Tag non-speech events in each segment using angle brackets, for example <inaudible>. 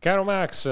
Caro Max,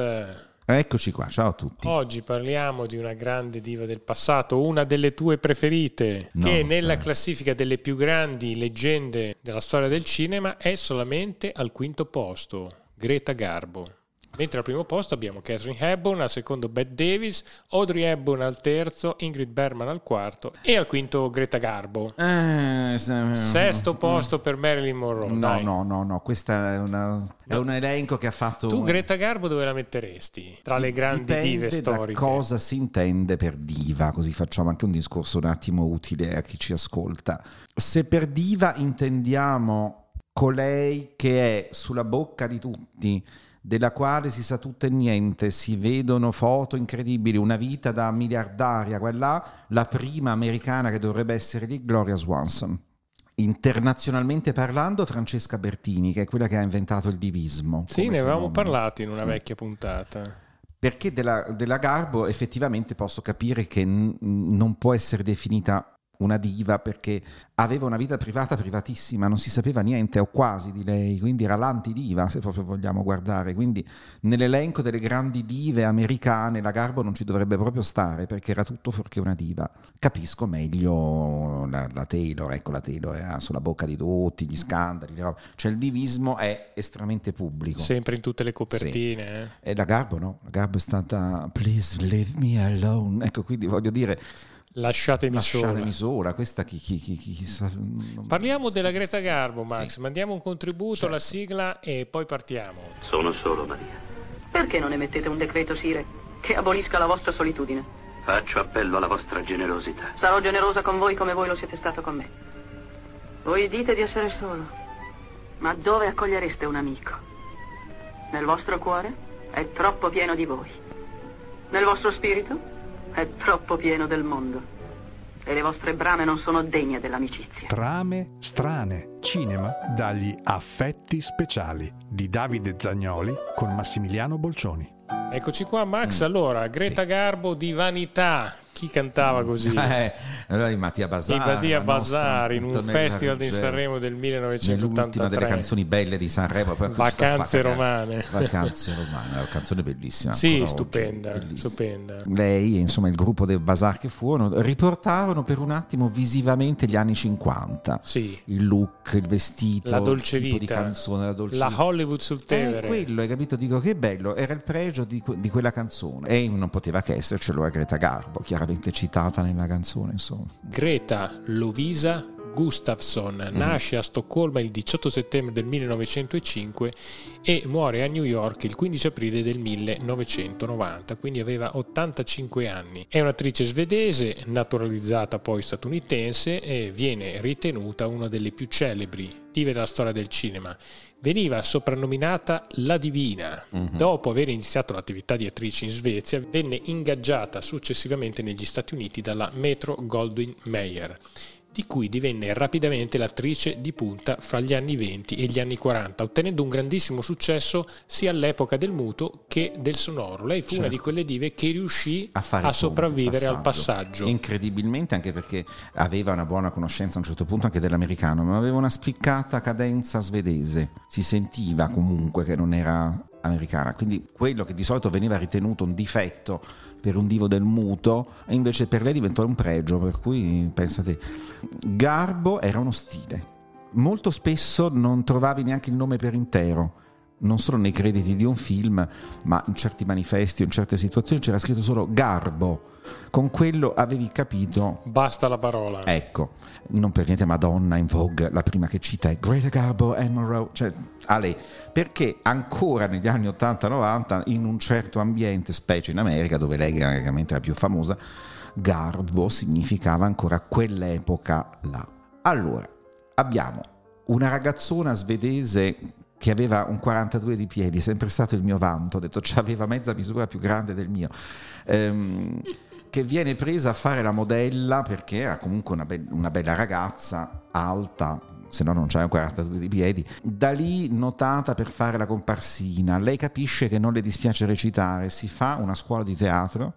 Eccoci qua, ciao a tutti. oggi parliamo di una grande diva del passato, una delle tue preferite, No, che nella eh. classifica delle più grandi leggende della storia del cinema è solamente al quinto posto, Greta Garbo. Mentre al primo posto abbiamo Catherine Hepburn, al secondo Bette Davis, Audrey Hepburn al terzo, Ingrid Bergman al quarto e al quinto Greta Garbo. Eh, se- Sesto posto per Marilyn Monroe. No, dai. no, no, no, questo è, una- è un elenco che ha fatto... Tu Greta Garbo dove la metteresti? Tra le grandi dive storiche. cosa si intende per diva, così facciamo anche un discorso un attimo utile a chi ci ascolta. Se per diva intendiamo colei che è sulla bocca di tutti, della quale si sa tutto e niente, si vedono foto incredibili, una vita da miliardaria, quella la prima americana che dovrebbe essere lì, Gloria Swanson. Internazionalmente parlando, Francesca Bertini, che è quella che ha inventato il divismo. Sì, ne avevamo parlato in una vecchia puntata. Perché della, della Garbo effettivamente posso capire che n- non può essere definita una diva perché aveva una vita privata privatissima, non si sapeva niente o quasi di lei, quindi era l'antidiva se proprio vogliamo guardare. Quindi nell'elenco delle grandi dive americane la Garbo non ci dovrebbe proprio stare perché era tutto fuorché una diva. Capisco meglio la, la Taylor, ecco la Taylor era sulla bocca di tutti, gli scandali, cioè il divismo è estremamente pubblico. Sempre in tutte le copertine. eh. E la Garbo no, la Garbo è stata please leave me alone. Ecco, quindi voglio dire, Lasciatemi, lasciatemi sola. sola, questa chi, chi, chi, chi- chi sa- Parliamo sì, della Greta sì, Garbo, sì. Max. Mandiamo un contributo alla sigla e poi partiamo. Sono solo Maria. Perché non emettete un decreto, Sire, che abolisca la vostra solitudine? Faccio appello alla vostra generosità. Sarò generosa con voi come voi lo siete stato con me. Voi dite di essere solo, ma dove accogliereste un amico? Nel vostro cuore è troppo pieno di voi. Nel vostro spirito è troppo pieno del mondo. E le vostre brame non sono degne dell'amicizia. Trame strane. Cinema dagli affetti speciali di Davide Zagnoli con Massimiliano Bolcioni. Eccoci qua, Max. Mm. Allora, Greta Garbo di Vanità. Chi cantava così? <laughs> Eh, allora di Mattia Di Basar. Badia la nostra Bazar in un festival di. Sanremo del Nell'ultima 1983. delle canzoni belle di Sanremo. Vacanze romane. Vacanze romane, una canzone bellissima. Sì, stupenda, bellissima. stupenda. Lei e insomma il gruppo del Bazar che furono riportarono per un attimo visivamente gli anni 50. Sì, Il look, il vestito, la dolce il tipo vita. di canzone, la dolce La vita. Hollywood sul È Tevere. quello, hai capito? Dico che bello, era il pregio di, di quella canzone. E non poteva che essercelo a Greta Garbo, chiaramente citata nella canzone, insomma. Greta Lovisa Gustafsson nasce a Stoccolma il 18 settembre del 1905 e muore a New York il 15 aprile del 1990, quindi aveva 85 anni. È un'attrice svedese, naturalizzata poi statunitense e viene ritenuta una delle più celebri dive della storia del cinema. Veniva soprannominata La Divina. Dopo aver iniziato l'attività di attrice in Svezia, venne ingaggiata successivamente negli Stati Uniti dalla Metro Goldwyn Mayer, di cui divenne rapidamente l'attrice di punta fra gli anni 20 e gli anni 40, ottenendo un grandissimo successo sia all'epoca del muto che del sonoro. Lei fu una Certo. di quelle dive che riuscì A, a sopravvivere il al passaggio. Incredibilmente, anche perché aveva una buona conoscenza a un certo punto anche dell'americano, ma aveva una spiccata cadenza svedese. Si sentiva comunque che non era americana. Quindi quello che di solito veniva ritenuto un difetto per un divo del muto, invece per lei diventò un pregio, per cui pensate, Garbo era uno stile. Molto spesso non trovavi neanche il nome per intero non solo nei crediti di un film, ma in certi manifesti o in certe situazioni c'era scritto solo Garbo. Con quello avevi capito. Basta la parola. Ecco, non per niente Madonna in Vogue, la prima che cita è Greta Garbo and Monroe, cioè a lei, perché ancora negli anni 80-90 in un certo ambiente, specie in America, dove lei chiaramente era più famosa, Garbo significava ancora quell'epoca là. Allora, abbiamo una ragazzona svedese che aveva un 42 di piedi, sempre stato il mio vanto, ho detto aveva mezza misura più grande del mio, ehm, che viene presa a fare la modella perché era comunque una, be- una bella ragazza, alta, se no non c'era un 42 di piedi, da lì notata per fare la comparsina, lei capisce che non le dispiace recitare, si fa una scuola di teatro,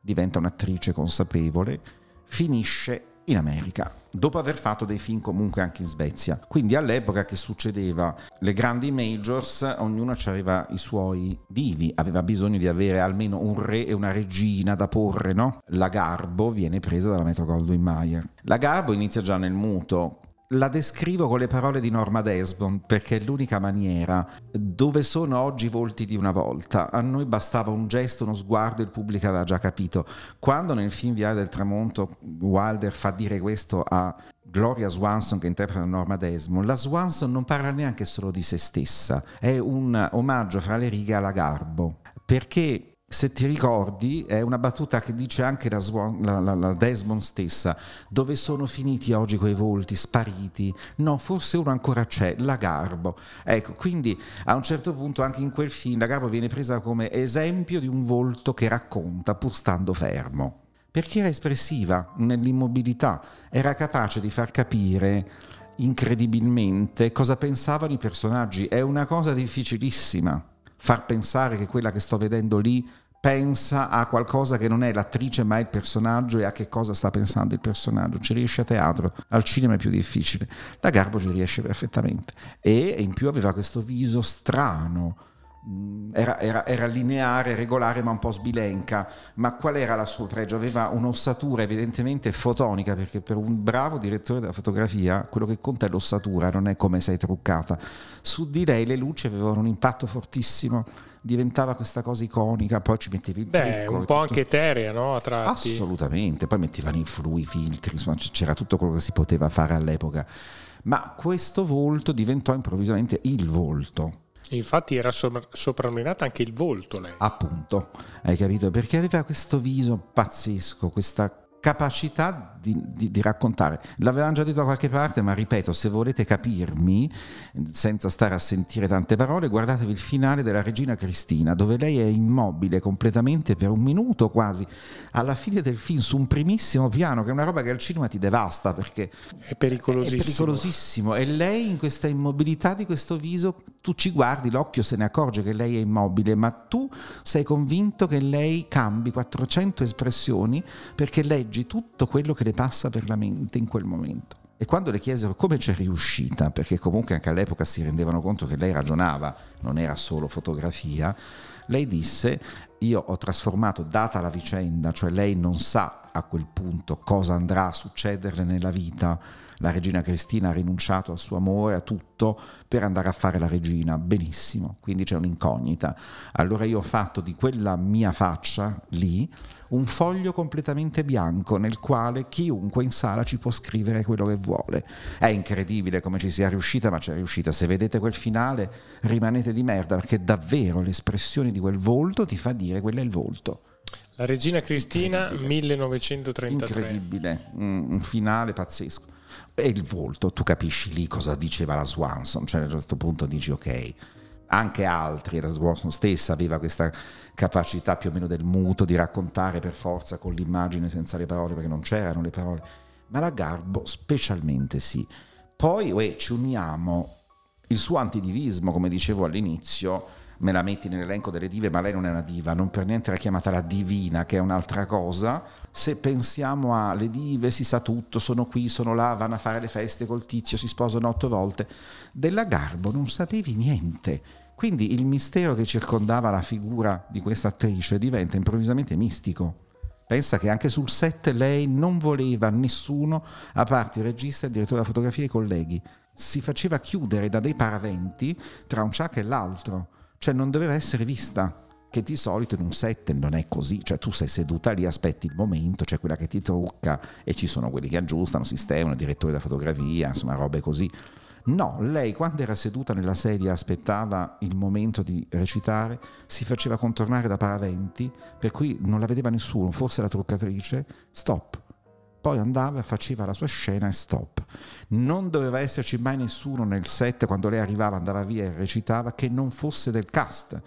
diventa un'attrice consapevole, finisce in America, dopo aver fatto dei film comunque anche in Svezia. Quindi all'epoca che succedeva? Le grandi majors, ognuno aveva i suoi divi, aveva bisogno di avere almeno un re e una regina da porre, no? La Garbo viene presa dalla Metro Goldwyn Mayer. La Garbo inizia già nel muto, la descrivo con le parole di Norma Desmond perché è l'unica maniera dove sono oggi i volti di una volta. A noi bastava un gesto, uno sguardo e il pubblico aveva già capito. Quando nel film Viale del Tramonto Wilder fa dire questo a Gloria Swanson che interpreta Norma Desmond, la Swanson non parla neanche solo di se stessa, è un omaggio fra le righe alla Garbo. Perché se ti ricordi, è una battuta che dice anche la, Swan, la, la, la, Desmond stessa, dove sono finiti oggi quei volti spariti? No, forse uno ancora c'è, la Garbo. Ecco, quindi a un certo punto anche in quel film la Garbo viene presa come esempio di un volto che racconta pur stando fermo. Perché era espressiva nell'immobilità, era capace di far capire incredibilmente cosa pensavano i personaggi. È una cosa difficilissima far pensare che quella che sto vedendo lì pensa a qualcosa che non è l'attrice ma è il personaggio e a che cosa sta pensando il personaggio. Ci riesce a teatro, al cinema è più difficile. La Garbo ci riesce perfettamente e in più aveva questo viso strano. Mm, era, era, era, lineare, regolare, ma un po' sbilenca. Ma qual era la sua pregio? Aveva un'ossatura evidentemente fotonica, perché per un bravo direttore della fotografia quello che conta è l'ossatura, non è come sei truccata. Su di lei le luci avevano un impatto fortissimo diventava questa cosa iconica, poi ci mettevi il Beh, trucco, un po' anche eterea, no? A tratti. Assolutamente, poi mettevano i flui, i filtri, insomma c'era tutto quello che si poteva fare all'epoca. Ma questo volto diventò improvvisamente il volto. Infatti era soprannominata anche il volto lei. Appunto, hai capito? Perché aveva questo viso pazzesco, questa capacità di, di, di, raccontare. L'avevamo già detto da qualche parte, ma ripeto, se volete capirmi, senza stare a sentire tante parole, guardatevi il finale della Regina Cristina, dove lei è immobile completamente per un minuto quasi, alla fine del film, su un primissimo piano, che è una roba che al cinema ti devasta perché è pericolosissimo. È pericolosissimo. E lei in questa immobilità di questo viso, tu ci guardi, l'occhio se ne accorge che lei è immobile, ma tu sei convinto che lei cambi 400 espressioni perché leggi leggi tutto quello che le passa per la mente in quel momento. E quando le chiesero come c'è riuscita, perché comunque anche all'epoca si rendevano conto che lei ragionava, non era solo fotografia, lei disse, io ho trasformato, data la vicenda, cioè lei non sa a quel punto cosa andrà a succederle nella vita, la regina Cristina ha rinunciato al suo amore, a tutto, per andare a fare la regina, benissimo, quindi c'è un'incognita. Allora io ho fatto di quella mia faccia lì un foglio completamente bianco nel quale chiunque in sala ci può scrivere quello che vuole. È incredibile come ci sia riuscita, ma c'è riuscita. Se vedete quel finale rimanete di merda perché davvero l'espressione di quel volto ti fa dire quello è il volto. La regina Cristina 1933. Incredibile, un finale pazzesco. E il volto, tu capisci lì cosa diceva la Swanson, cioè a questo punto dici ok, anche altri, la Swanson stessa aveva questa capacità più o meno del muto di raccontare per forza con l'immagine senza le parole, perché non c'erano le parole, ma la Garbo specialmente sì. Poi uè, ci uniamo il suo antidivismo, come dicevo all'inizio, me la metti nell'elenco delle dive, ma lei non è una diva, non per niente era chiamata la divina, che è un'altra cosa. Se pensiamo alle dive, si sa tutto, sono qui, sono là, vanno a fare le feste col tizio, si sposano otto volte. Della Garbo non sapevi niente. Quindi il mistero che circondava la figura di questa attrice diventa improvvisamente mistico. Pensa che anche sul set lei non voleva nessuno, a parte il regista, il direttore della fotografia e i colleghi. Si faceva chiudere da dei paraventi tra un ciak e l'altro cioè non doveva essere vista che di solito in un set non è così, cioè tu sei seduta lì, aspetti il momento, c'è quella che ti trucca e ci sono quelli che aggiustano, sistemano, direttore della fotografia, insomma robe così. No, lei quando era seduta nella sedia aspettava il momento di recitare, si faceva contornare da paraventi, per cui non la vedeva nessuno, forse la truccatrice, stop poi andava, faceva la sua scena e stop. Non doveva esserci mai nessuno nel set quando lei arrivava, andava via e recitava che non fosse del cast.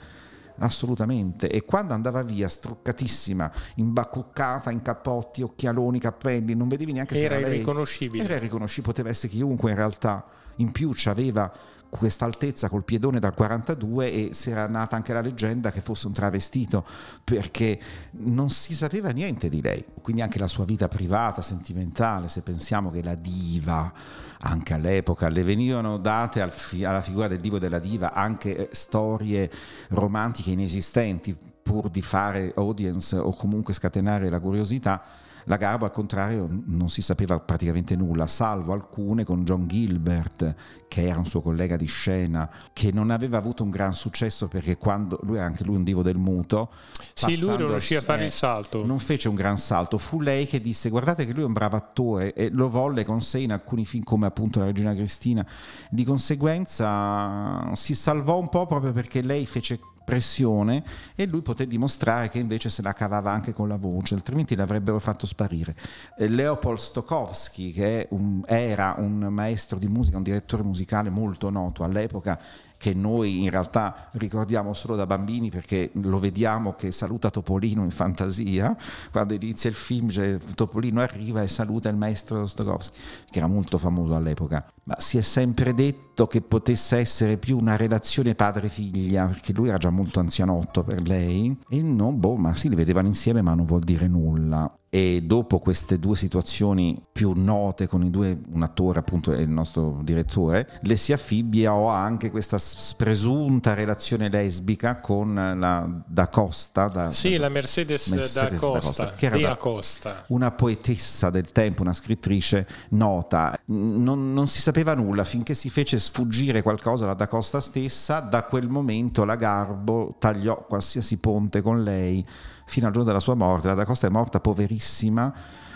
Assolutamente. E quando andava via, struccatissima, imbacuccata, in cappotti, occhialoni, cappelli, non vedevi neanche era se era irriconoscibile. Era irriconoscibile, poteva essere chiunque in realtà. In più aveva questa altezza col piedone dal 42 e si era nata anche la leggenda che fosse un travestito perché non si sapeva niente di lei. Quindi anche la sua vita privata, sentimentale, se pensiamo che la diva, anche all'epoca, le venivano date al fi- alla figura del divo e della diva anche eh, storie romantiche inesistenti pur di fare audience o comunque scatenare la curiosità la Garbo al contrario non si sapeva praticamente nulla, salvo alcune con John Gilbert, che era un suo collega di scena, che non aveva avuto un gran successo perché quando lui era anche lui un divo del muto. Sì, lui non riuscì a fare il salto. Non fece un gran salto, fu lei che disse guardate che lui è un bravo attore e lo volle con sé in alcuni film come appunto La Regina Cristina. Di conseguenza si salvò un po' proprio perché lei fece pressione e lui poté dimostrare che invece se la cavava anche con la voce, altrimenti l'avrebbero fatto sparire. Eh, Leopold Stokowski, che un, era un maestro di musica, un direttore musicale molto noto all'epoca, che noi in realtà ricordiamo solo da bambini perché lo vediamo che saluta Topolino in fantasia, quando inizia il film Topolino arriva e saluta il maestro Stokowski, che era molto famoso all'epoca, ma si è sempre detto che potesse essere più una relazione padre-figlia, perché lui era già molto anzianotto per lei, e non, boh, ma sì, li vedevano insieme ma non vuol dire nulla e dopo queste due situazioni più note con i due, un attore appunto e il nostro direttore, le si affibbia o anche questa presunta relazione lesbica con la Da Costa. Da, sì, da, la Mercedes, Mercedes da, Costa, da Costa, che era Costa. una poetessa del tempo, una scrittrice nota. Non, non si sapeva nulla finché si fece sfuggire qualcosa alla Da Costa stessa, da quel momento la Garbo tagliò qualsiasi ponte con lei fino al giorno della sua morte. La Da Costa è morta poverissima,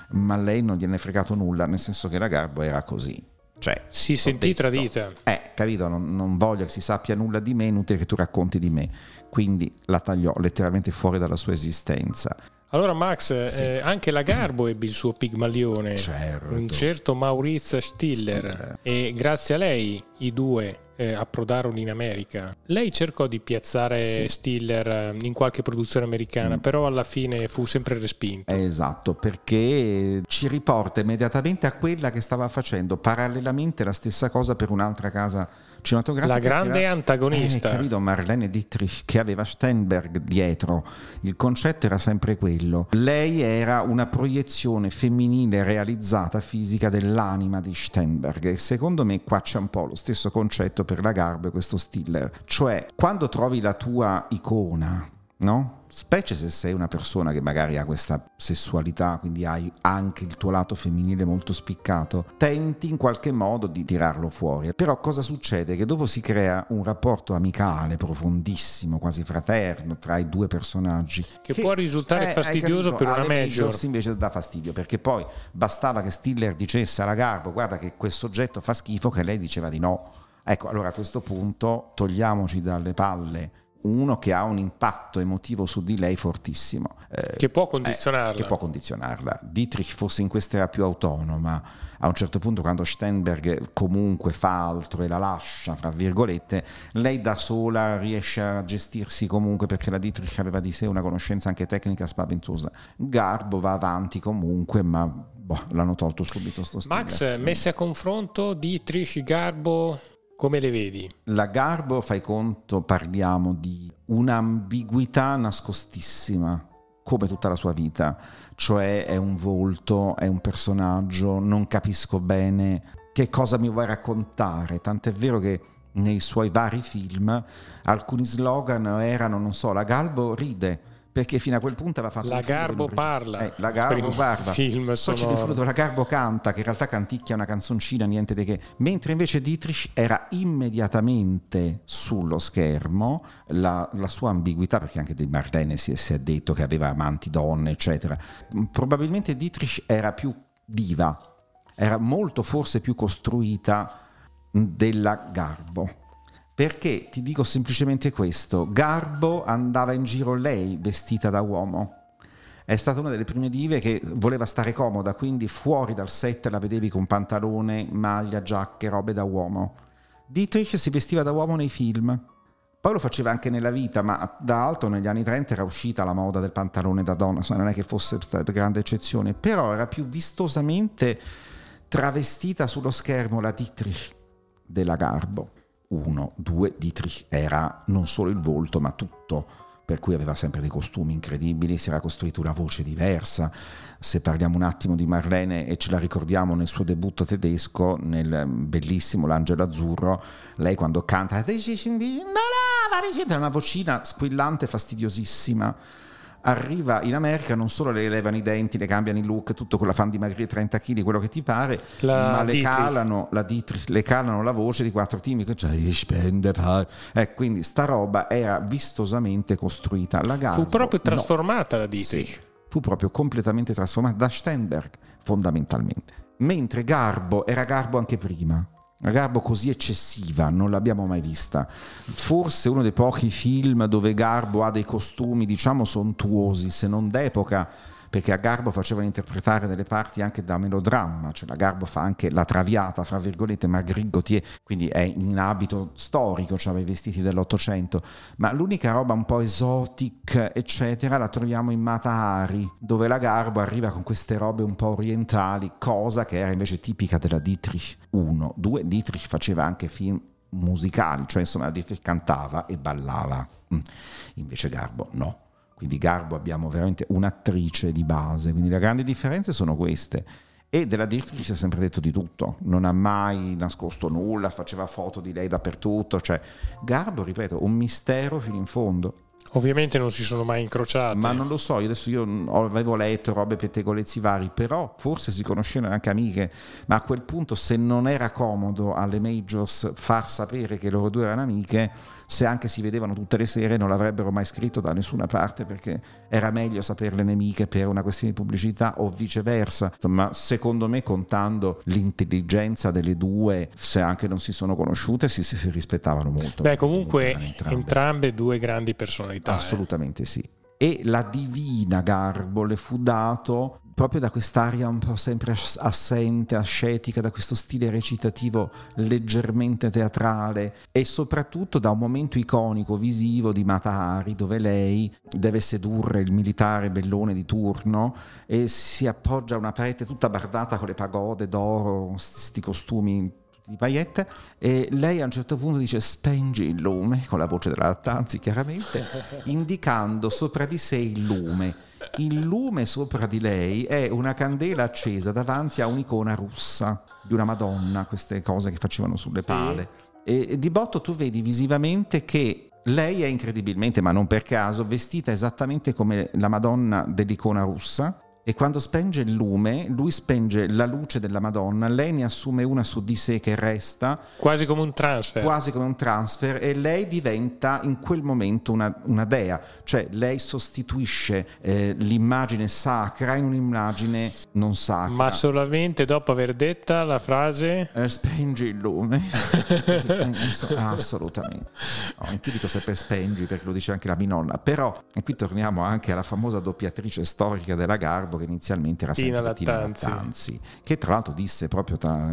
ma lei non gliene è fregato nulla, nel senso che la Garbo era così. Cioè, si sentì detto, tradita. Eh, capito? Non, non, voglio che si sappia nulla di me, inutile che tu racconti di me. Quindi la tagliò letteralmente fuori dalla sua esistenza. Allora Max, sì. eh, anche la Garbo ebbe il suo pigmalione, certo. un certo Maurizio Stiller, Stiller, e grazie a lei i due eh, approdarono in America. Lei cercò di piazzare sì. Stiller eh, in qualche produzione americana, mm. però alla fine fu sempre respinto. Esatto, perché ci riporta immediatamente a quella che stava facendo parallelamente la stessa cosa per un'altra casa cinematografica. La grande era, antagonista. Eh, capito, Marlene Dietrich che aveva Steinberg dietro. Il concetto era sempre quello. Lei era una proiezione femminile realizzata fisica dell'anima di Steinberg e secondo me qua c'è un po' lo stesso concetto per la Garbo e questo Stiller. Cioè, quando trovi la tua icona, no? specie se sei una persona che magari ha questa sessualità, quindi hai anche il tuo lato femminile molto spiccato, tenti in qualche modo di tirarlo fuori. Però cosa succede? Che dopo si crea un rapporto amicale, profondissimo, quasi fraterno tra i due personaggi. Che, che può risultare eh, fastidioso per una major. invece dà fastidio, perché poi bastava che Stiller dicesse alla Garbo guarda che questo soggetto fa schifo, che lei diceva di no. Ecco, allora a questo punto togliamoci dalle palle uno che ha un impatto emotivo su di lei fortissimo. Eh, che può condizionarla. Eh, che può condizionarla. Dietrich forse in questo era più autonoma. A un certo punto, quando Steinberg comunque fa altro e la lascia, fra virgolette, lei da sola riesce a gestirsi comunque perché la Dietrich aveva di sé una conoscenza anche tecnica spaventosa. Garbo va avanti comunque, ma boh, l'hanno tolto subito sto stile. Max, messe a confronto Dietrich, Garbo, come le vedi? La Garbo, fai conto, parliamo di un'ambiguità nascostissima, come tutta la sua vita, cioè è un volto, è un personaggio, non capisco bene che cosa mi vuoi raccontare, tant'è vero che nei suoi vari film alcuni slogan erano, non so, la Galbo ride, perché fino a quel punto aveva fatto la Garbo parla. Eh, la Garbo parla. film poi c'è rivoluto la Garbo canta che in realtà canticchia una canzoncina niente di che. Mentre invece Dietrich era immediatamente sullo schermo la, la sua ambiguità perché anche di Marlene si, si è detto che aveva amanti donne eccetera. Probabilmente Dietrich era più diva era molto forse più costruita della Garbo perché ti dico semplicemente questo, Garbo andava in giro lei vestita da uomo. È stata una delle prime dive che voleva stare comoda, quindi fuori dal set la vedevi con pantalone, maglia, giacche, robe da uomo. Dietrich si vestiva da uomo nei film. Poi lo faceva anche nella vita, ma da alto negli anni 30 era uscita la moda del pantalone da donna, non è che fosse stata grande eccezione, però era più vistosamente travestita sullo schermo la Dietrich della Garbo 1, 2, Dietrich era non solo il volto ma tutto per cui aveva sempre dei costumi incredibili, si era costruito una voce diversa. Se parliamo un attimo di Marlene e ce la ricordiamo nel suo debutto tedesco, nel bellissimo L'Angelo Azzurro, lei quando canta, è una vocina squillante, fastidiosissima arriva in America non solo le levano i denti, le cambiano il look, tutto con la fan dimagrire 30 kg, quello che ti pare, la ma le calano, la Dietrich, le calano la voce di quattro timi che cioè, spende, eh, quindi sta roba era vistosamente costruita. La Garbo, fu proprio trasformata no. la Dietrich. Sì, fu proprio completamente trasformata da Steinberg, fondamentalmente. Mentre Garbo era Garbo anche prima Garbo così eccessiva non l'abbiamo mai vista. Forse uno dei pochi film dove Garbo ha dei costumi, diciamo, sontuosi, se non d'epoca, perché a Garbo facevano interpretare delle parti anche da melodramma, cioè la Garbo fa anche la traviata, fra virgolette, Marguerite Gauthier, quindi è in abito storico, cioè i vestiti dell'Ottocento, ma l'unica roba un po' esotic, eccetera, la troviamo in Matahari, dove la Garbo arriva con queste robe un po' orientali, cosa che era invece tipica della Dietrich 1. 2. Dietrich faceva anche film musicali, cioè insomma Dietrich cantava e ballava, mm. invece Garbo no. Quindi Garbo abbiamo veramente un'attrice di base, quindi le grandi differenze sono queste. E della Dietrich si è sempre detto di tutto, non ha mai nascosto nulla, faceva foto di lei dappertutto, cioè Garbo, ripeto, un mistero fino in fondo. Ovviamente non si sono mai incrociati. Ma non lo so, io adesso io avevo letto robe pettegolezzi vari, però forse si conoscevano anche amiche, ma a quel punto se non era comodo alle majors far sapere che loro due erano amiche, se anche si vedevano tutte le sere non l'avrebbero mai scritto da nessuna parte perché era meglio sapere le nemiche per una questione di pubblicità o viceversa. Ma secondo me contando l'intelligenza delle due, se anche non si sono conosciute, si, si rispettavano molto. Beh, comunque entrambe. entrambe due grandi personalità. Eh. Assolutamente eh. sì e la divina Garbo le fu dato proprio da quest'aria un po' sempre assente, ascetica, da questo stile recitativo leggermente teatrale e soprattutto da un momento iconico visivo di Matahari dove lei deve sedurre il militare bellone di turno e si appoggia a una parete tutta bardata con le pagode d'oro, questi costumi di paillette e lei a un certo punto dice spengi il lume con la voce della Lattanzi chiaramente <laughs> indicando sopra di sé il lume il lume sopra di lei è una candela accesa davanti a un'icona russa di una Madonna queste cose che facevano sulle pale sì. e, e di botto tu vedi visivamente che lei è incredibilmente, ma non per caso, vestita esattamente come la Madonna dell'icona russa, e quando spenge il lume, lui spenge la luce della Madonna, lei ne assume una su di sé che resta. Quasi come un transfer. Quasi come un transfer e lei diventa in quel momento una, una dea, cioè lei sostituisce eh, l'immagine sacra in un'immagine non sacra. Ma solamente dopo aver detta la frase... Eh, spengi il lume. <laughs> Assolutamente. No, anche dico sempre spengi perché lo dice anche la mia nonna, però e qui torniamo anche alla famosa doppiatrice storica della Garbo Garbo che inizialmente era sempre Tina, Lattanzi. Che tra l'altro disse proprio tra,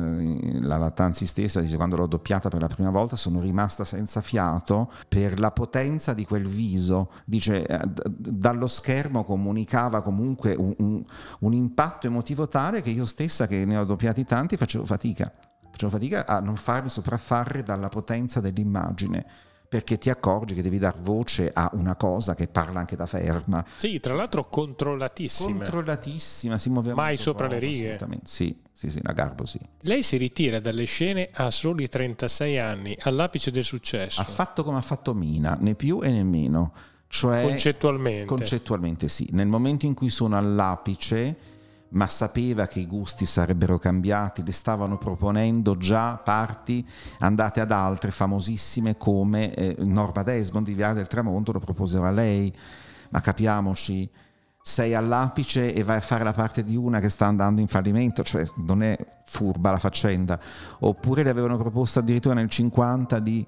la Lattanzi stessa, dice quando l'ho doppiata per la prima volta sono rimasta senza fiato per la potenza di quel viso, dice eh, dallo schermo comunicava comunque un, un, un impatto emotivo tale che io stessa che ne ho doppiati tanti facevo fatica. Facevo fatica a non farmi sopraffare dalla potenza dell'immagine perché ti accorgi che devi dar voce a una cosa che parla anche da ferma. Sì, tra l'altro controllatissima. Controllatissima, si muoveva Mai sopra poco, le righe. Sì, sì, sì, la Garbo sì. Lei si ritira dalle scene a soli 36 anni, all'apice del successo. Ha fatto come ha fatto Mina, né più e né meno. Cioè, concettualmente. Concettualmente sì. Nel momento in cui sono all'apice ma sapeva che i gusti sarebbero cambiati, le stavano proponendo già parti andate ad altre famosissime come eh, Norma Desmond di Via del Tramonto lo proposero a lei, ma capiamoci, sei all'apice e vai a fare la parte di una che sta andando in fallimento, cioè non è furba la faccenda, oppure le avevano proposto addirittura nel 50 di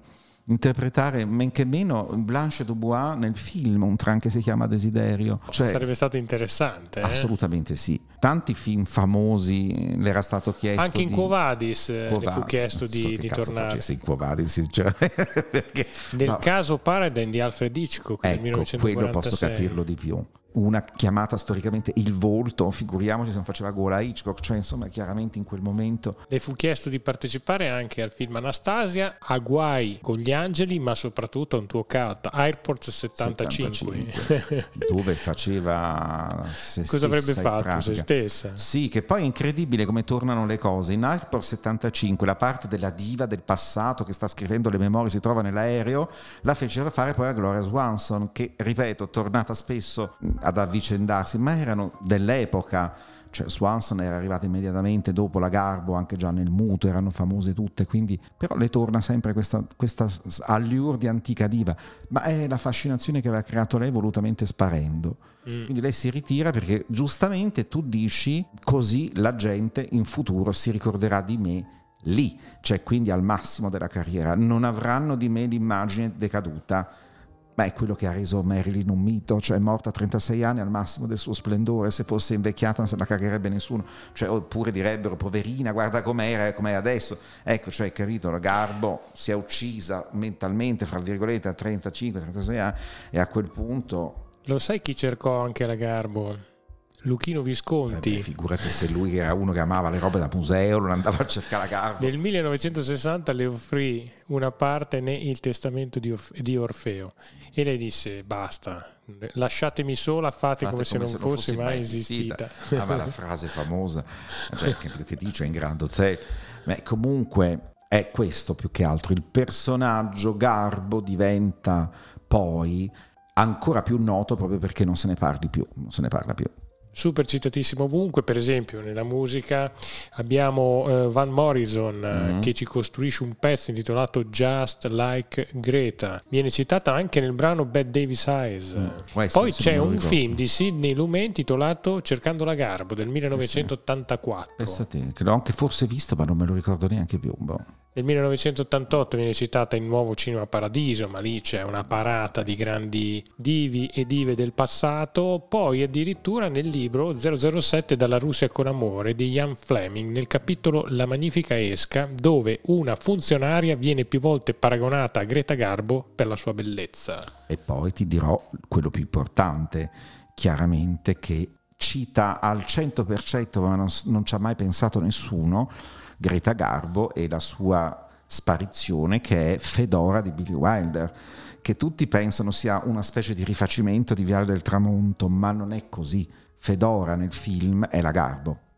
interpretare men che meno Blanche Dubois nel film Un tran che si chiama Desiderio. Cioè, Sarebbe stato interessante. Eh? Assolutamente sì, tanti film famosi le era stato chiesto Anche in di... Quo Vadis eh, le fu chiesto so di, di tornare. in Quo Vadis, sinceramente, <laughs> perché- Nel no, caso Paradine di Alfred Hitchcock ecco, 1946. quello posso capirlo di più. Una chiamata storicamente il volto, figuriamoci se non faceva gola a Hitchcock, cioè insomma chiaramente in quel momento Le fu chiesto di partecipare anche al film Anastasia, a Guai con gli angeli, ma soprattutto a un tuo cut, Airport 75. 75, <laughs> dove faceva se Cosa avrebbe fatto se stessa? Sì, che poi è incredibile come tornano le cose. In Airport 75, la parte della diva del passato che sta scrivendo le memorie si trova nell'aereo, la fecero fare poi a Gloria Swanson, che, ripeto, tornata spesso ad avvicendarsi, ma erano dell'epoca. Cioè, Swanson era arrivata immediatamente dopo la Garbo, anche già nel muto, erano famose tutte, quindi però le torna sempre questa, questa allure di antica diva, ma è la fascinazione che aveva creato lei volutamente sparendo. Quindi lei si ritira perché giustamente tu dici così la gente in futuro si ricorderà di me lì, cioè quindi al massimo della carriera. Non avranno di me l'immagine decaduta. Ma è quello che ha reso Marilyn un mito, cioè è morta a 36 anni al massimo del suo splendore, se fosse invecchiata non se la cagherebbe nessuno, cioè, oppure direbbero poverina, guarda com'era e com'è adesso. Ecco, cioè, capito, la Garbo si è uccisa mentalmente, fra virgolette, a 35-36 anni e a quel punto Lo sai chi cercò anche la Garbo? Luchino Eh Visconti. beh, figurati se lui era uno che amava le robe da museo, non andava a cercare la garba. Nel 1960 le offrì una parte nel testamento di Orfeo e lei disse basta, lasciatemi sola, fate, Fate come, se non fosse mai esistita. Ah, ma la frase famosa, cioè, che, che dice in Grand Hotel. Beh, comunque è questo più che altro. Il personaggio Garbo diventa poi ancora più noto proprio perché non se ne parli più, non se ne parla più. Super citatissimo ovunque, per esempio nella musica abbiamo eh, Van Morrison eh, Mm-hmm. che ci costruisce un pezzo intitolato Just Like Greta, viene citata anche nel brano Bad Davis Eyes. Essere, Poi c'è un film di Sidney Lumet intitolato Cercando la Garbo del 1984. Pensa te, che l'ho anche forse visto, ma non me lo ricordo neanche più. boh. Nel 1988 viene citata in Nuovo Cinema Paradiso, ma lì c'è una parata di grandi divi e dive del passato. Poi addirittura nel libro 007 dalla Russia con amore di Ian Fleming, nel capitolo La magnifica esca, dove una funzionaria viene più volte paragonata a Greta Garbo per la sua bellezza. E poi ti dirò quello più importante, chiaramente che cita al 100%, ma non, non ci ha mai pensato nessuno, Greta Garbo e la sua sparizione che è Fedora di Billy Wilder, che tutti pensano sia una specie di rifacimento di Viale del Tramonto, ma non è così. Fedora nel film è la Garbo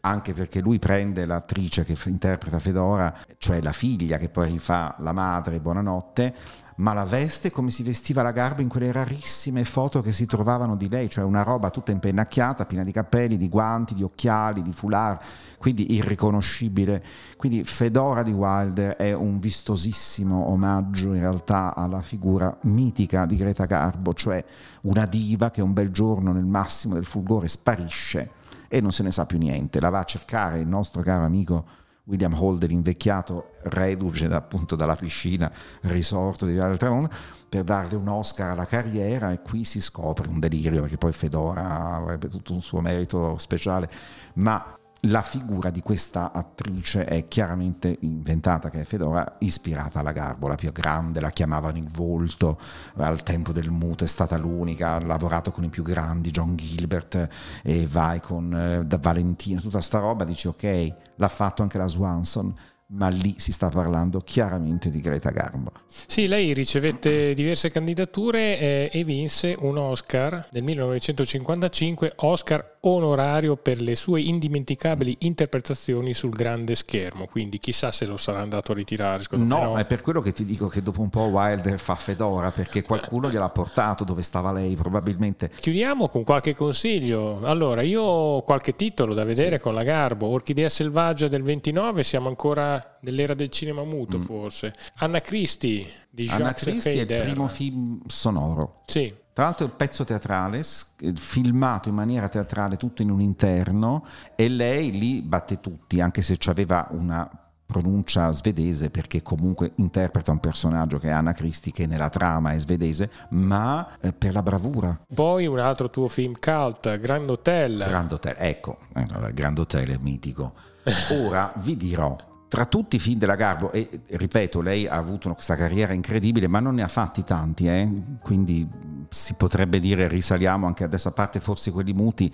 anche perché lui prende l'attrice che interpreta Fedora, cioè la figlia che poi rifà la madre Buonanotte, ma la veste come si vestiva la Garbo in quelle rarissime foto che si trovavano di lei, cioè una roba tutta impennacchiata, piena di capelli, di guanti, di occhiali, di foulard, quindi irriconoscibile. Quindi Fedora di Wilder è un vistosissimo omaggio in realtà alla figura mitica di Greta Garbo, cioè una diva che un bel giorno nel massimo del fulgore sparisce e non se ne sa più niente. La va a cercare il nostro caro amico William Holder, invecchiato, reduce appunto dalla piscina, risorto di Viale del Tramonto, per darle un Oscar alla carriera e qui si scopre un delirio, perché poi Fedora avrebbe tutto un suo merito speciale, ma la figura di questa attrice è chiaramente inventata, che è Fedora, ispirata alla Garbo, la più grande, la chiamavano il volto, al tempo del muto è stata l'unica, ha lavorato con i più grandi, John Gilbert, e vai con eh, Valentino, tutta sta roba, dici ok, l'ha fatto anche la Swanson, ma lì si sta parlando chiaramente di Greta Garbo. Sì, lei ricevette diverse candidature eh, e vinse un Oscar nel 1955, Oscar onorario per le sue indimenticabili interpretazioni sul grande schermo, quindi chissà se lo sarà andato a ritirare. me No, è per quello che ti dico che dopo un po' Wilder fa Fedora, perché qualcuno gliel'ha portato dove stava lei, probabilmente. Chiudiamo con qualche consiglio. Allora, io ho qualche titolo da vedere con la Garbo. Orchidea selvaggia del 29, siamo ancora nell'era del cinema muto forse. Anna Christie di Mm. Anna Christie è il primo film sonoro. Sì, Tra l'altro è un pezzo teatrale, eh, filmato in maniera teatrale tutto in un interno e lei lì batte tutti, anche se aveva una pronuncia svedese perché comunque interpreta un personaggio che è Anna Christie che nella trama è svedese, ma eh, per la bravura. Poi un altro tuo film cult, Grand Hotel. Grand Hotel, ecco, eh, Grand Hotel è mitico. <laughs> Ora vi dirò, tra tutti i film della Garbo, e ripeto, lei ha avuto questa carriera incredibile, ma non ne ha fatti tanti, eh? quindi si potrebbe dire risaliamo anche adesso, a parte forse quelli muti,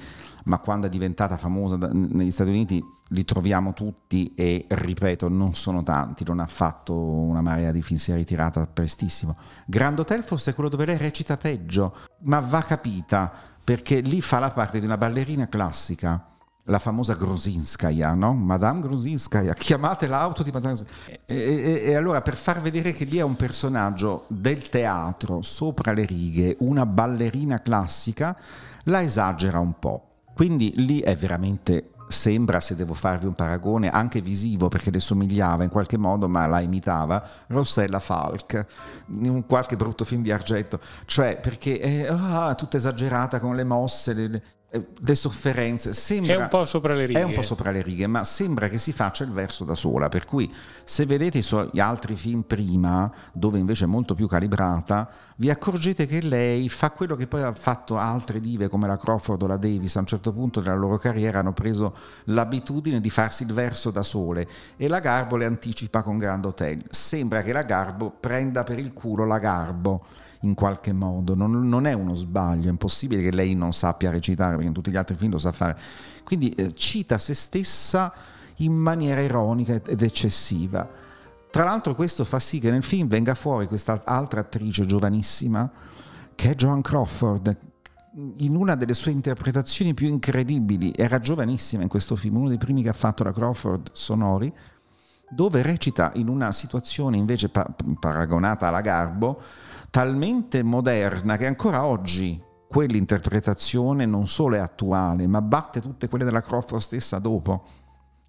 ma quando è diventata famosa negli Stati Uniti li troviamo tutti e ripeto, non sono tanti, non ha fatto una marea di film, si è ritirata prestissimo. Grand Hotel forse è quello dove lei recita peggio, ma va capita, perché lì fa la parte di una ballerina classica la famosa Grosinskaya, no? Madame Grosinskaya, chiamate l'auto di Madame Grosinskaya. E, e, e, allora per far vedere che lì è un personaggio del teatro, sopra le righe, una ballerina classica, la esagera un po'. Quindi lì è veramente sembra, se devo farvi un paragone, anche visivo perché le somigliava in qualche modo, ma la imitava, Rossella Falk, in un qualche brutto film di argento, cioè perché è oh, tutta esagerata con le mosse, le, eh, le sofferenze sembra, è un po' sopra le righe è un po' sopra le righe ma sembra che si faccia il verso da sola per cui se vedete i suoi altri film prima dove invece è molto più calibrata vi accorgete che lei fa quello che poi ha fatto altre dive come la Crawford o la Davis a un certo punto della loro carriera hanno preso l'abitudine di farsi il verso da sole e la Garbo le anticipa con Grand Hotel. Sembra che la Garbo prenda per il culo la Garbo in qualche modo, non, non, è uno sbaglio, è impossibile che lei non sappia recitare perché in tutti gli altri film lo sa fare. Quindi eh, cita se stessa in maniera ironica ed eccessiva. Tra l'altro questo fa sì che nel film venga fuori questa altra attrice giovanissima che è Joan Crawford, in una delle sue interpretazioni più incredibili, era giovanissima in questo film, uno dei primi che ha fatto la Crawford sonori, dove recita in una situazione invece pa- paragonata alla Garbo, talmente moderna che ancora oggi quell'interpretazione non solo è attuale, ma batte tutte quelle della Crawford stessa dopo.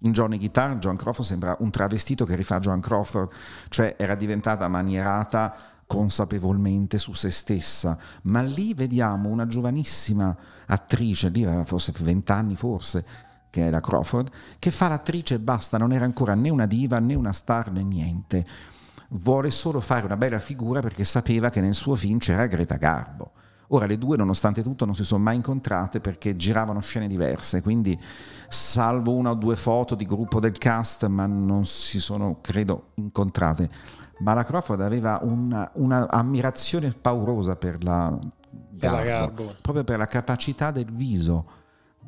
In Johnny Guitar, John Crawford sembra un travestito che rifà Joan Crawford, cioè era diventata manierata consapevolmente su se stessa, ma lì vediamo una giovanissima attrice, lì aveva forse 20 anni forse, che è la Crawford, che fa l'attrice e basta, non era ancora né una diva né una star né niente vuole solo fare una bella figura perché sapeva che nel suo film c'era Greta Garbo. Ora le due, nonostante tutto, non si sono mai incontrate perché giravano scene diverse, quindi salvo una o due foto di gruppo del cast, ma non si sono, credo, incontrate. Ma la Crawford aveva un'ammirazione una paurosa per la Garbo, Garbo, proprio per la capacità del viso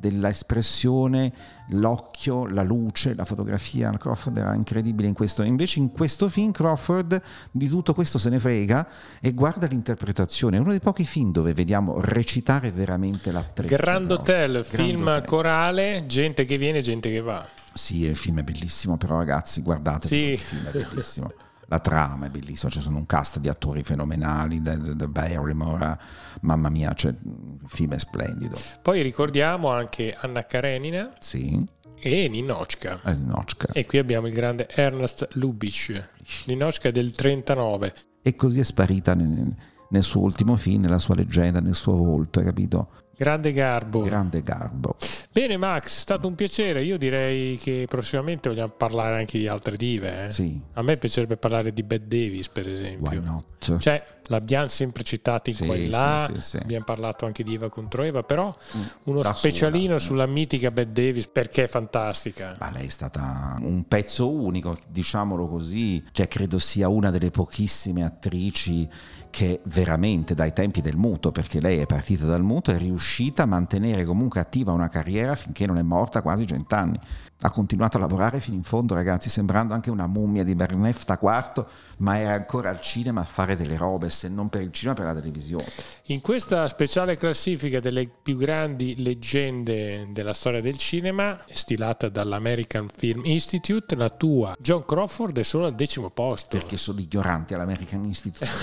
dell'espressione, l'occhio, la luce, la fotografia. Crawford era incredibile in questo. Invece in questo film Crawford di tutto questo se ne frega e guarda l'interpretazione. È uno dei pochi film dove vediamo recitare veramente l'attrice. Grand Hotel, Grand film Hotel. corale, gente che viene, gente che va. Sì, il film è bellissimo, però ragazzi, guardate, sì. il film è bellissimo. <laughs> la trama è bellissima, ci sono un cast di attori fenomenali, da, da Barrymore, mamma mia, cioè, il film è splendido. Poi ricordiamo anche Anna Karenina. Sì. E Ninochka. E, Ninochka. e qui abbiamo il grande Ernst Lubitsch. Ninochka è del 39. E così è sparita nel, nel suo ultimo film, nella sua leggenda, nel suo volto, hai capito? Grande garbo. Grande garbo. Bene Max, è stato un piacere. Io direi che prossimamente vogliamo parlare anche di altre dive. Eh? Sì. A me piacerebbe parlare di Bette Davis, per esempio. Why not? Cioè, l'abbiamo sempre citata in sì, qua e là, sì, sì, abbiamo parlato anche di Eva contro Eva, però mm, uno da specialino sola, sulla mitica Bette Davis perché è fantastica. Ma lei è stata un pezzo unico, diciamolo così, cioè credo sia una delle pochissime attrici che veramente dai tempi del muto, perché lei è partita dal muto, è riuscita a mantenere comunque attiva una carriera finché non è morta quasi cent'anni ha continuato a lavorare fino in fondo, ragazzi, sembrando anche una mummia di Bernefta IV, ma era ancora al cinema a fare delle robe, se non per il cinema, per la televisione. In questa speciale classifica delle più grandi leggende della storia del cinema, stilata dall'American Film Institute, la tua John Crawford è solo al decimo posto. Perché sono ignoranti all'American Institute, <laughs>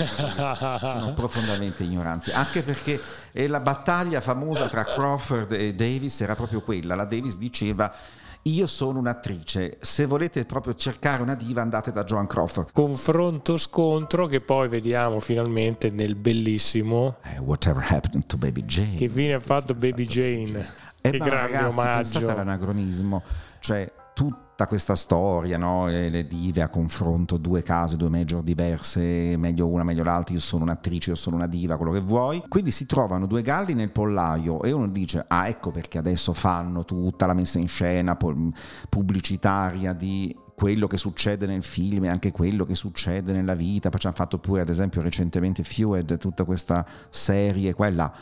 sono profondamente ignoranti, anche perché la battaglia famosa tra Crawford e Davis era proprio quella, la Davis diceva io sono un'attrice, se volete proprio cercare una diva andate da Joan Crawford. Confronto scontro che poi vediamo finalmente nel bellissimo eh, Whatever Happened to Baby Jane. Che fine ha fatto Baby Jane? Eh, che grande ragazzi, omaggio. Pensate all'anacronismo, cioè tutta questa storia, no? le, dive a confronto, due case, due major diverse, meglio una, meglio l'altra, io sono un'attrice, io sono una diva, quello che vuoi. Quindi si trovano due galli nel pollaio e uno dice, ah ecco perché adesso fanno tutta la messa in scena pubblicitaria di quello che succede nel film e anche quello che succede nella vita. Poi ci hanno fatto pure, ad esempio, recentemente Fued, tutta questa serie, quella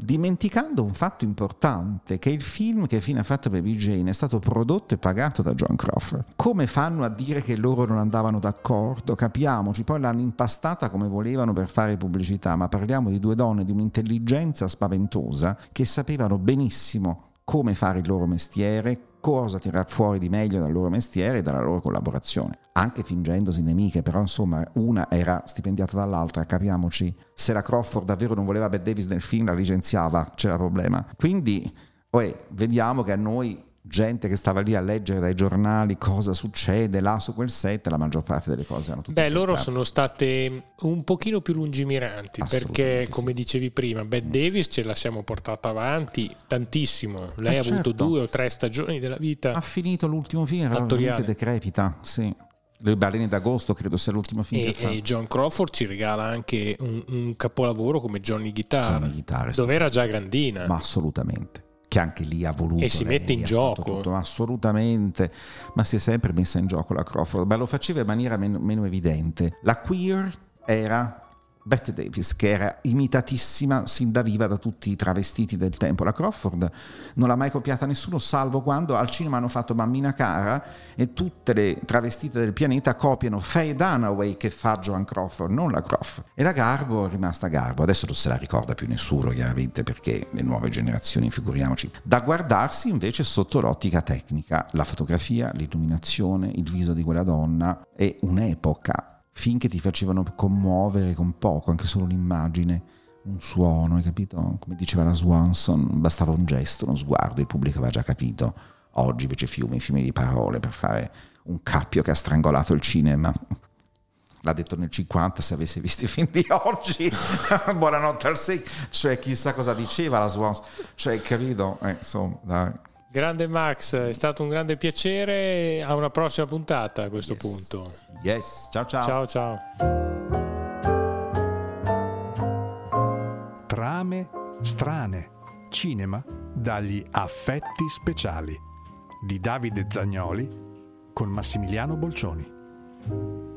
dimenticando un fatto importante, che il film che fine ha fatto Baby Jane è stato prodotto e pagato da John Crawford. Come fanno a dire che loro non andavano d'accordo? Capiamoci, poi l'hanno impastata come volevano per fare pubblicità, ma parliamo di due donne di un'intelligenza spaventosa che sapevano benissimo come fare il loro mestiere, cosa tirar fuori di meglio dal loro mestiere e dalla loro collaborazione, anche fingendosi nemiche, però insomma una era stipendiata dall'altra, capiamoci, se la Crawford davvero non voleva Bette Davis nel film la licenziava, c'era problema. Quindi, oh, vediamo che a noi gente che stava lì a leggere dai giornali cosa succede là su quel set, la maggior parte delle cose erano tutte Beh, loro sono state un pochino più lungimiranti perché, come dicevi prima, Bette mm. Davis ce la siamo portata avanti tantissimo. Lei eh ha certo. avuto due o tre stagioni della vita. Ha finito l'ultimo film, era veramente decrepita, sì. Le balene d'agosto credo sia l'ultimo film e, che fa. E John Crawford ci regala anche un, un capolavoro come Johnny Guitar, Johnny Guitar dove era già grandina. Ma assolutamente che anche lì ha voluto. E si lei, mette in gioco. Tutto, assolutamente, ma si è sempre messa in gioco la Crawford, ma lo faceva in maniera meno, meno evidente. La queer era Bette Davis, che era imitatissima sin da viva da tutti i travestiti del tempo. La Crawford non l'ha mai copiata nessuno, salvo quando al cinema hanno fatto Mammina Cara e tutte le travestite del pianeta copiano Faye Dunaway che fa Joan Crawford, non la Crawford. E la Garbo è rimasta Garbo. Adesso non se la ricorda più nessuno, chiaramente, perché le nuove generazioni, figuriamoci. Da guardarsi invece sotto l'ottica tecnica, la fotografia, l'illuminazione, il viso di quella donna è un'epoca finché ti facevano commuovere con poco, anche solo un'immagine, un suono, hai capito? Come diceva la Swanson, bastava un gesto, uno sguardo, il pubblico aveva già capito. Oggi invece fiumi, fiumi di parole per fare un cappio che ha strangolato il cinema. L'ha detto nel 50 se avesse visto i film di oggi. <laughs> Buonanotte al 6. Cioè, chissà cosa diceva la Swanson. Cioè, capito? Eh, insomma, dai. Grande Max, è stato un grande piacere. A una prossima puntata a questo yes. punto. Yes, ciao ciao. Ciao ciao. Trame strane. Cinema dagli affetti speciali di Davide Zagnoli con Massimiliano Bolcioni.